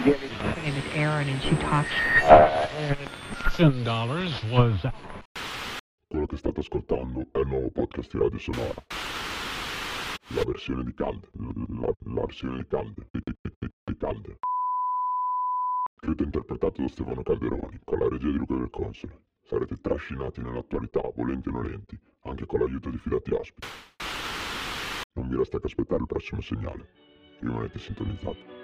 Aaron and she talks. Ten dollars was Quello che state ascoltando è il nuovo podcast di Radio Sonora. La versione di calde. La, la versione di calde. Di, di- di- calde. Scritto interpretato da Stefano Calderoni, con la regia di Luca del Console. Sarete trascinati nell'attualità, volenti o nolenti, anche con l'aiuto di fidati ospiti. Non vi resta che aspettare il prossimo segnale. Rimanete sintonizzati.